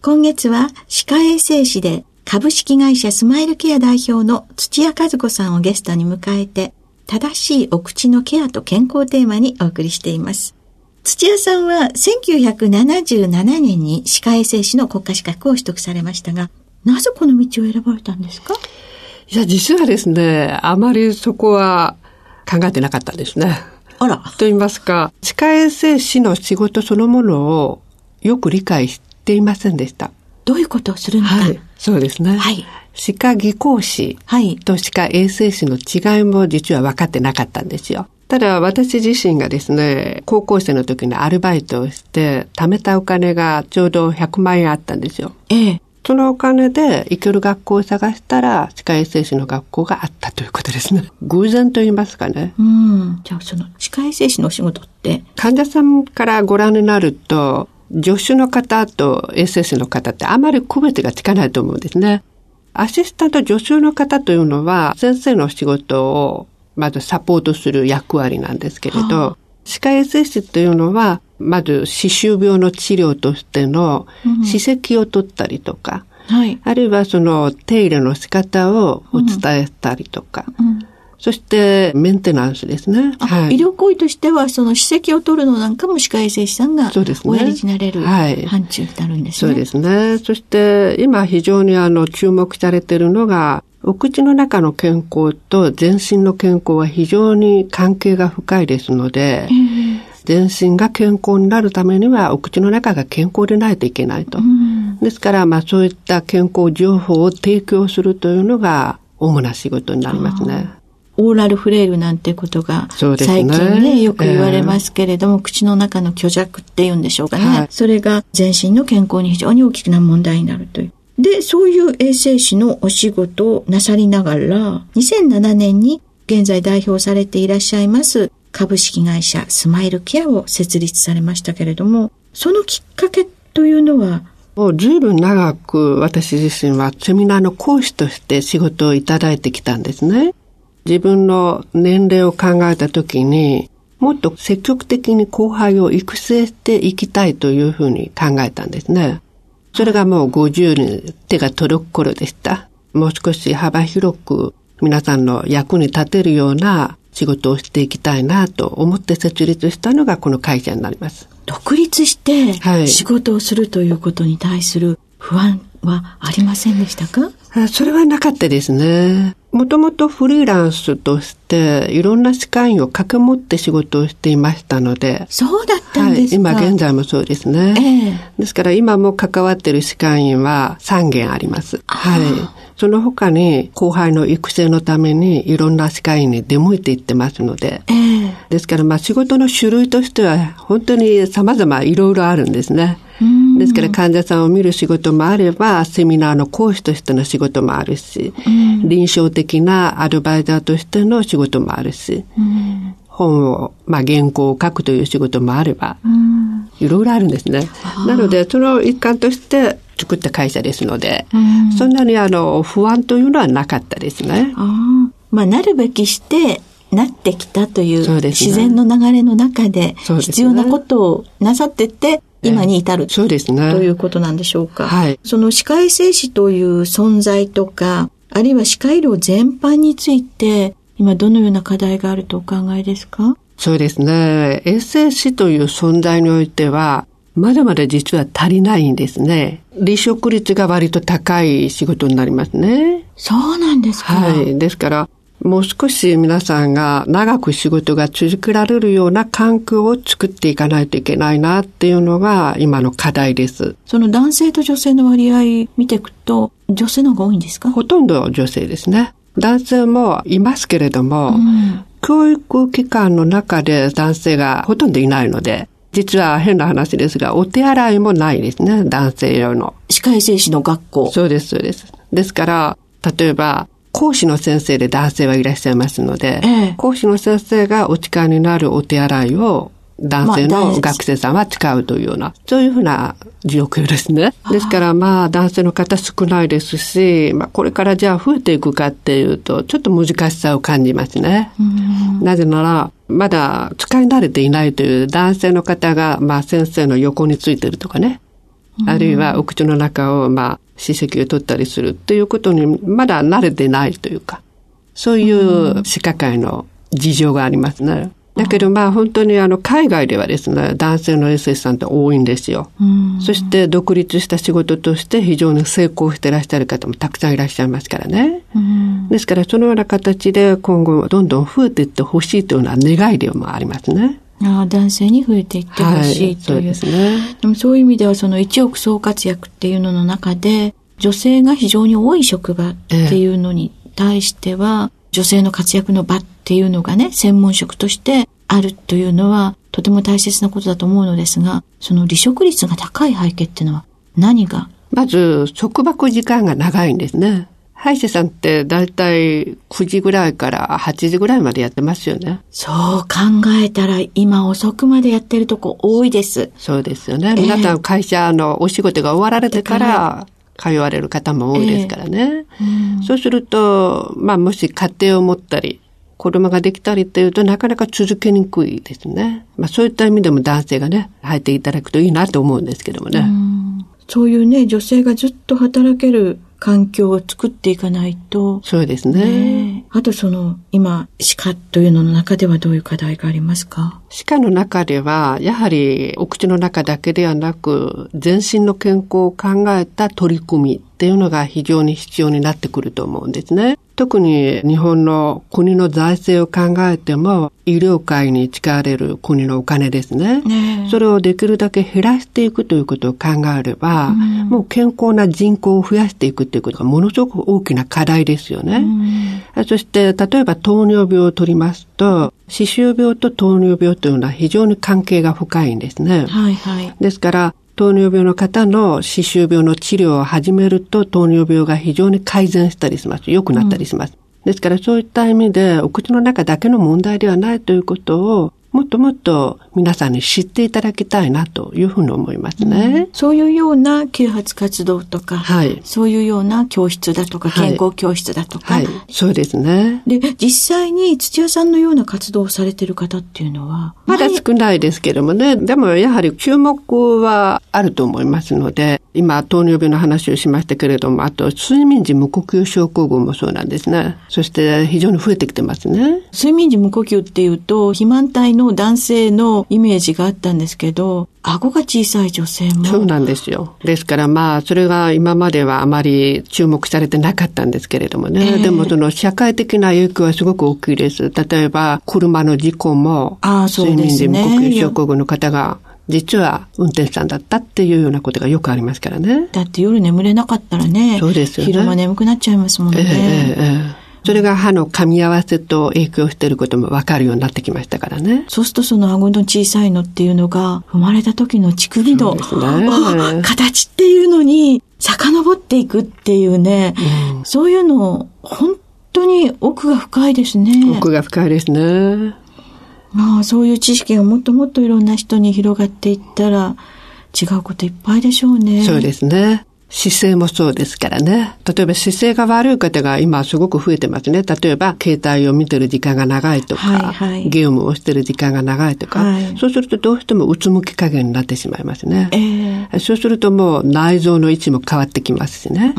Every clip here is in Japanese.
今月は歯科衛生士で株式会社スマイルケア代表の土屋和子さんをゲストに迎えて正しいお口のケアと健康テーマにお送りしています。土屋さんは1977年に歯科衛生士の国家資格を取得されましたが、なぜこの道を選ばれたんですか？いや、実はですね、あまりそこは考えてなかったですね。あら。と言いますか、歯科衛生士の仕事そのものをよく理解していませんでした。どういうことをするのか。はい、そうですね。はい。歯科技工士と歯科衛生士の違いも実は分かってなかったんですよ。ただ私自身がですね、高校生の時にアルバイトをして、貯めたお金がちょうど100万円あったんですよ。ええ。そのお金で行ける学校を探したら、歯科衛生士の学校があったということですね。偶然と言いますかね。うん。じゃあその歯科衛生士のお仕事って？患者さんからご覧になると、助手の方と衛生士の方ってあまり区別がつかないと思うんですね。アシスタント助手の方というのは、先生の仕事をまずサポートする役割なんですけれど、歯科衛生士というのは、まず歯周病の治療としての歯石を取ったりとか、うんはい、あるいはその手入れの仕方をお伝えたりとか、うんそしてメンテナンスですね。はい、医療行為としては、その歯石を取るのなんかも歯科衛生士さんがおやりになれる、範疇になるんですね。そうですね。そして今非常にあの注目されているのが、お口の中の健康と全身の健康は非常に関係が深いですので、全身が健康になるためにはお口の中が健康でないといけないと。ですから、まあそういった健康情報を提供するというのが主な仕事になりますね。オーラルフレイルなんてことが最近ね、ねよく言われますけれども、えー、口の中の虚弱っていうんでしょうかね、はい、それが全身の健康に非常に大きな問題になるという。で、そういう衛生士のお仕事をなさりながら、2007年に現在代表されていらっしゃいます株式会社スマイルケアを設立されましたけれども、そのきっかけというのは？もう随分長く私自身はセミナーの講師として仕事をいただいてきたんですね。自分の年齢を考えたときに、もっと積極的に後輩を育成していきたいというふうに考えたんですね。それがもう50に手が届く頃でした。もう少し幅広く皆さんの役に立てるような仕事をしていきたいなと思って設立したのがこの会社になります。独立して仕事をするということに対する不安はありませんでしたか、それはなかったですね。もともとフリーランスとしていろんな歯科医を掛け持って仕事をしていましたので。そうだったんですか、はい、今現在もそうですね。えー、ですから今も関わっている歯科医は3件あります。はい。その他に後輩の育成のためにいろんな歯科医に出向いていってますので。えー、ですからまあ仕事の種類としては本当に様々いろいろあるんですね。ですから患者さんを見る仕事もあれば、セミナーの講師としての仕事もあるし、臨床的なアドバイザーとしての仕事もあるし、本を、まあ、原稿を書くという仕事もあれば、いろいろあるんですね。なので、その一環として、作った会社ですので、そんなにあの、不安というのはなかったですね。あまあ、なるべきして、なってきたという自然の流れの中で必要なことをなさってて、今に至る、そうですね。ということなんでしょうか。はい。その歯科衛生士という存在とか、あるいは歯科医療全般について、今どのような課題があるとお考えですか？そうですね。衛生士という存在においては、まだまだ実は足りないんですね。離職率が割と高い仕事になりますね。そうなんですか。はい。ですから、もう少し皆さんが長く仕事が続けられるような環境を作っていかないといけないなっていうのが今の課題です。その男性と女性の割合見ていくと、女性の方が多いんですか？ほとんど女性ですね。男性もいますけれども、うん、教育機関の中で男性がほとんどいないので、実は変な話ですが、お手洗いもないですね、男性用の。歯科衛生士の学校。そうです、そうです。ですから、例えば、講師の先生で男性はいらっしゃいますので、ええ、講師の先生がお使いになるお手洗いを男性の学生さんは使うというような、そういうふうな状況ですね。ですからまあ男性の方少ないですし、まあこれからじゃあ増えていくかっていうと、ちょっと難しさを感じますね。なぜなら、まだ使い慣れていないという男性の方が、まあ先生の横についてるとかね。あるいはお口の中を、まあ、歯石を取ったりするっていうことにまだ慣れてないというか、そういう歯科界の事情がありますね。だけどまあ本当にあの海外ではですね、男性の SS さんって多いんですよ。そして独立した仕事として非常に成功していらっしゃる方もたくさんいらっしゃいますからね。ですからそのような形で今後どんどん増えていってほしいというのは願いでもありますね。あ男性に増えていってほしいという。はい、そうですね。でもそういう意味ではその一億総活躍っていうのの中で、女性が非常に多い職場っていうのに対しては、女性の活躍の場っていうのがね、専門職としてあるというのは、とても大切なことだと思うのですが、その離職率が高い背景っていうのは何が？まず、束縛時間が長いんですね。歯医者さんってだいたい9時ぐらいから8時ぐらいまでやってますよね。そう考えたら今遅くまでやってるとこ多いです。そうですよね。えー、皆さん会社のお仕事が終わられてから通われる方も多いですからね。えーうん、そうすると、まあもし家庭を持ったり、子供ができたりっていうとなかなか続けにくいですね。まあそういった意味でも男性がね、入っていただくといいなと思うんですけどもね。うそういうね、女性がずっと働ける環境を作っていかないと。そうですね。ねあとその、今、歯科というのの中ではどういう課題がありますか？歯科の中では、やはりお口の中だけではなく、全身の健康を考えた取り組みっていうのが非常に必要になってくると思うんですね。特に日本の国の財政を考えても、医療界に使われる国のお金ですね。ねそれをできるだけ減らしていくということを考えれば、うん、もう健康な人口を増やしていくということがものすごく大きな課題ですよね。うん、そして、例えば糖尿病を取りますと、歯周病と糖尿病というのは非常に関係が深いんですね。はいはい。ですから、糖尿病の方の歯周病の治療を始めると糖尿病が非常に改善したりします。良くなったりします。うん、ですからそういった意味でお口の中だけの問題ではないということをもっともっと皆さんに知っていただきたいなというふうに思いますね。うん、そういうような啓発活動とか、はい、そういうような教室だとか、健康教室だとか、はい、はい、そうですね。で、実際に土屋さんのような活動をされている方っていうのはまだ少ないですけどもね、でもやはり注目はあると思いますので、今糖尿病の話をしましたけれども、あと睡眠時無呼吸症候群もそうなんですね。そして非常に増えてきてますね。睡眠時無呼吸っていうと、肥満体の男性のイメージがあったんですけど、顎が小さい女性も。そうなんですよ。ですからまあ、それが今まではあまり注目されてなかったんですけれどもね。えー、でもその社会的な影響はすごく大きいです。例えば、車の事故も、睡眠時無呼吸症候群の方が実は運転手さんだったっていうようなことがよくありますからね。だって夜眠れなかったらね。そうですよね。昼間眠くなっちゃいますもんね。えーえーそれが歯の噛み合わせと影響していることも分かるようになってきましたからね。そうするとその顎の小さいのっていうのが、生まれた時の乳首の、ね、形っていうのに遡っていくっていうね、うん、そういうの、本当に奥が深いですね。奥が深いですね。まあ、そういう知識がもっともっといろんな人に広がっていったら、違うこといっぱいでしょうね。そうですね。姿勢もそうですからね。例えば姿勢が悪い方が今すごく増えてますね。例えば携帯を見てる時間が長いとか、はいはい、ゲームをしてる時間が長いとか、はい、そうするとどうしてもうつむき加減になってしまいますね。えー、そうするともう内臓の位置も変わってきますしね。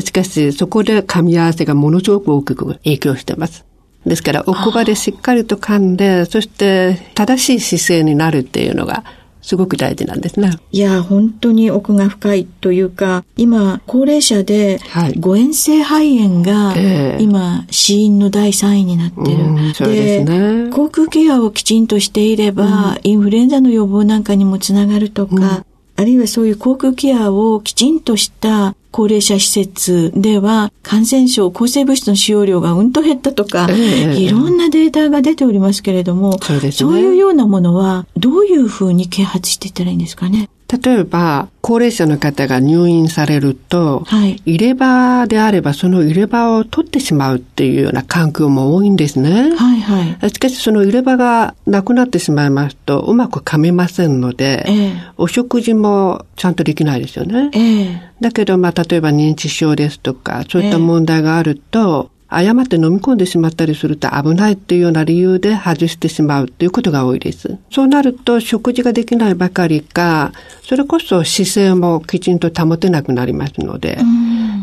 しかしそこで噛み合わせがものすごく大きく影響してます。ですから奥歯でしっかりと噛んで、そして正しい姿勢になるっていうのがすごく大事なんですね。いや、本当に奥が深いというか、今、高齢者で、誤嚥性肺炎が、今、死因の第3位になってる。そうですね。口腔ケアをきちんとしていれば、インフルエンザの予防なんかにもつながるとか、あるいはそういう口腔ケアをきちんとした高齢者施設では感染症、抗生物質の使用量がうんと減ったとか、えー、いろんなデータが出ておりますけれども、そうね、そういうようなものはどういうふうに啓発していったらいいんですかね？例えば、高齢者の方が入院されると、はい、入れ歯であればその入れ歯を取ってしまうっていうような環境も多いんですね。はいはい。しかしその入れ歯がなくなってしまいますと、うまく噛めませんので、えー、お食事もちゃんとできないですよね。えー、だけど、まあ、例えば認知症ですとか、そういった問題があると、誤って飲み込んでしまったりすると危ないっていうような理由で外してしまうということが多いです。そうなると食事ができないばかりか、それこそ姿勢もきちんと保てなくなりますので、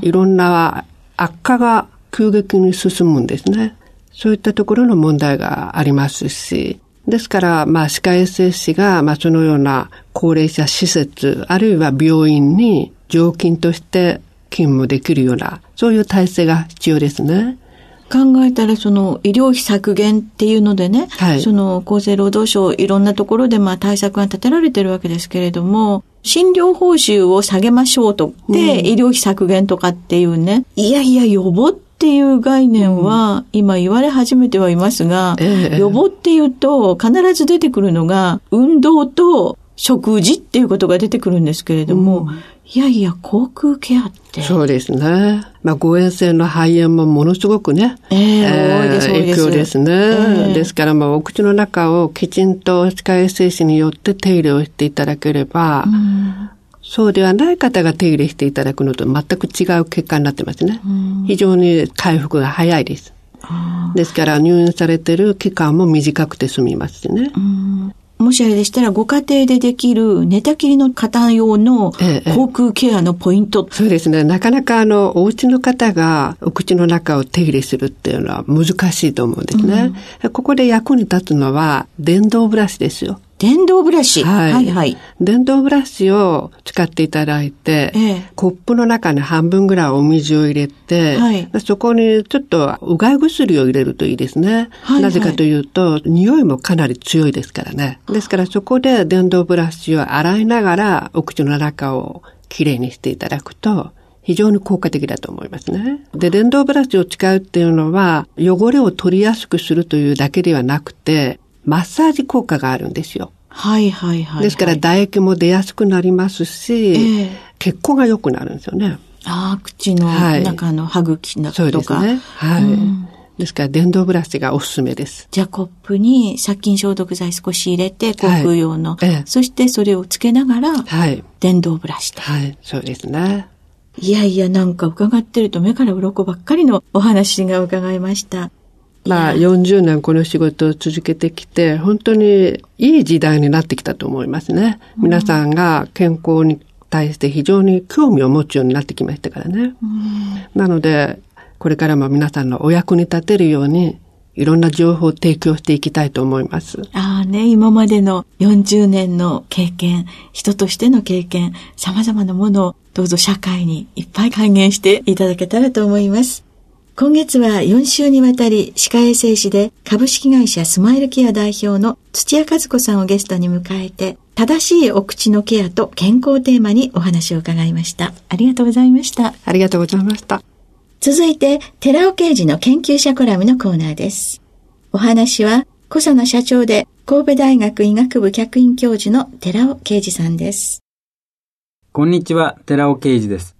いろんな悪化が急激に進むんですね。そういったところの問題がありますし、ですから、まあ、歯科衛生士が、まあ、そのような高齢者施設、あるいは病院に常勤として勤務できるような、そういう体制が必要ですね。考えたら、その医療費削減っていうのでね、はい、その厚生労働省いろんなところでまあ対策が立てられてるわけですけれども、診療報酬を下げましょうと、で、うん、医療費削減とかっていうね、いやいや予防っていう概念は今言われ始めてはいますが、うんえ。予防っていうと必ず出てくるのが運動と食事っていうことが出てくるんですけれども、うん、いやいや、口腔ケアって。そうですね。まあ、誤嚥性の肺炎もものすごくね、えー、えー、影響ですね。えー、ですから、まあ、お口の中をきちんと歯科衛生士によって手入れをしていただければ、うん、そうではない方が手入れしていただくのと全く違う結果になってますね。うん、非常に回復が早いです。ですから入院されてる期間も短くて済みますしね。うんもしあれでしたら、ご家庭でできる寝たきりの方用の口腔ケアのポイント、ええ、そうですね。なかなかあの、お家の方がお口の中を手入れするっていうのは難しいと思うんですね。うん、ここで役に立つのは電動ブラシですよ。電動ブラシ、はい、はいはい電動ブラシを使っていただいて、ええ、コップの中に半分ぐらいお水を入れて、はい、そこにちょっとうがい薬を入れるといいですね。はいはい、なぜかというと、匂いもかなり強いですからね。ですからそこで電動ブラシを洗いながらお口の中をきれいにしていただくと、非常に効果的だと思いますね。で、電動ブラシを使うっていうのは、汚れを取りやすくするというだけではなくて、マッサージ効果があるんですよ。はいはいはい、ですから唾液も出やすくなりますし、えー、血行が良くなるんですよね。ああ、口の中の歯茎のとか、はい、そうですね。はい。うんですから、電動ブラシがおすすめです。じゃあ、コップに殺菌消毒剤少し入れて、口腔用の、はいええ、そしてそれをつけながら、はい、電動ブラシで。はい、そうですね。いやいや、なんか伺ってると目から鱗ばっかりのお話が伺いました。まあ40年この仕事を続けてきて、本当にいい時代になってきたと思いますね。皆さんが健康に対して非常に興味を持つようになってきましたからね。なので、これからも皆さんのお役に立てるように、いろんな情報を提供していきたいと思います。ああね、今までの40年の経験、人としての経験、様々なものをどうぞ社会にいっぱい還元していただけたらと思います。今月は4週にわたり歯科衛生士で株式会社スマイルケア代表の土屋和子さんをゲストに迎えて正しいお口のケアと健康テーマにお話を伺いました。ありがとうございました。ありがとうございました。続いて、寺尾刑事の研究者コラムのコーナーです。お話は、小佐の社長で神戸大学医学部客員教授の寺尾啓二さんです。こんにちは、寺尾啓二です。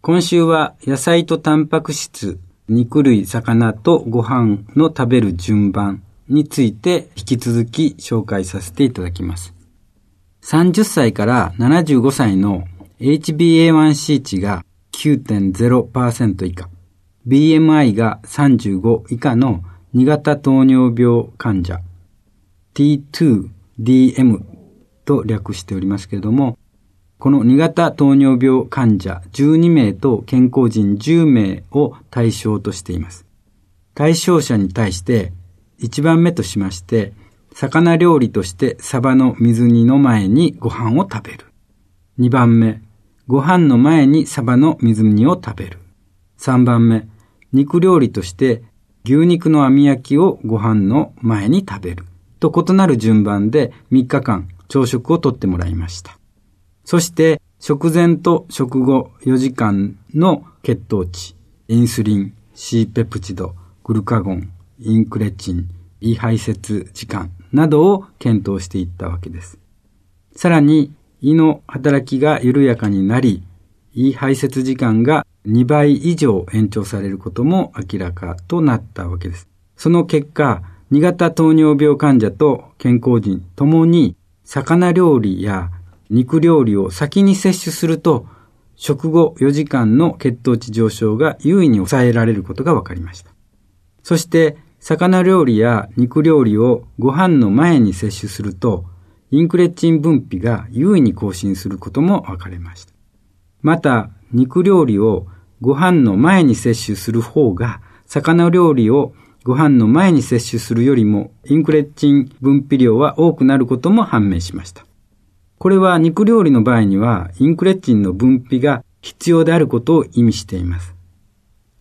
今週は野菜とタンパク質肉類、魚とご飯の食べる順番について引き続き紹介させていただきます。30歳から75歳の HbA1c 値が9.0%以下、BMI が35以下の2型糖尿病患者、T2DM と略しておりますけれども、この2型糖尿病患者12名と健康人10名を対象としています。対象者に対して1番目としまして、魚料理としてサバの水煮の前にご飯を食べる。2番目、ご飯の前にサバの水煮を食べる。3番目、肉料理として牛肉の網焼きをご飯の前に食べる。と異なる順番で3日間朝食をとってもらいました。そして食前と食後4時間の血糖値、インスリン、C ペプチド、グルカゴン、インクレチン、胃排泄時間などを検討していったわけです。さらに胃の働きが緩やかになり、胃排泄時間が2倍以上延長されることも明らかとなったわけです。その結果、2型糖尿病患者と健康人ともに魚料理や肉料理を先に摂取すると食後4時間の血糖値上昇が優位に抑えられることが分かりました。そして魚料理や肉料理をご飯の前に摂取するとインクレッチン分泌が優位に更新することも分かりました。また肉料理をご飯の前に摂取する方が魚料理をご飯の前に摂取するよりもインクレッチン分泌量は多くなることも判明しました。これは肉料理の場合にはインクレチンの分泌が必要であることを意味しています。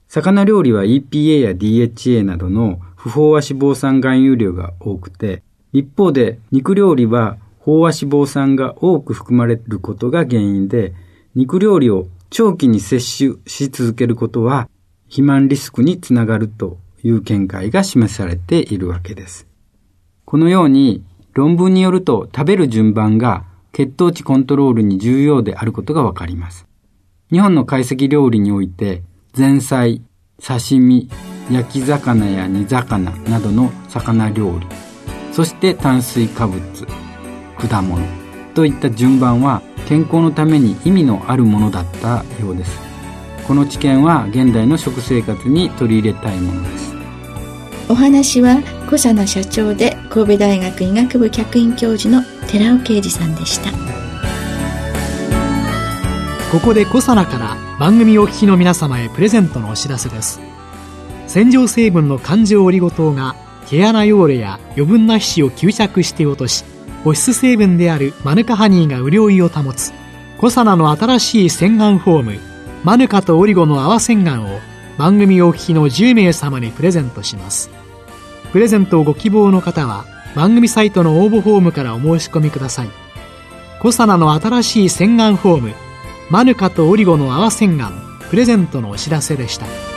魚料理は EPA や DHA などの不飽和脂肪酸含有量が多くて、一方で肉料理は飽和脂肪酸が多く含まれることが原因で、肉料理を長期に摂取し続けることは肥満リスクにつながるという見解が示されているわけです。このように論文によると食べる順番が血糖値コントロールに重要であることがわかります。日本の懐石料理において前菜、刺身、焼き魚や煮魚などの魚料理、そして炭水化物、果物といった順番は健康のために意味のあるものだったようです。この知見は現代の食生活に取り入れたいものです。お話は小佐奈社長で神戸大学医学部客員教授の寺尾啓二さんでした。ここで小佐奈から番組お聞きの皆様へプレゼントのお知らせです。洗浄成分の環状オリゴ糖が毛穴汚れや余分な皮脂を吸着して落とし保湿成分であるマヌカハニーが潤いを保つコサナの新しい洗顔フォームマヌカとオリゴの泡洗顔を番組お聞きの10名様にプレゼントします。プレゼントをご希望の方は番組サイトの応募フォームからお申し込みください。コサナの新しい洗顔フォームマヌカとオリゴの泡洗顔プレゼントのお知らせでした。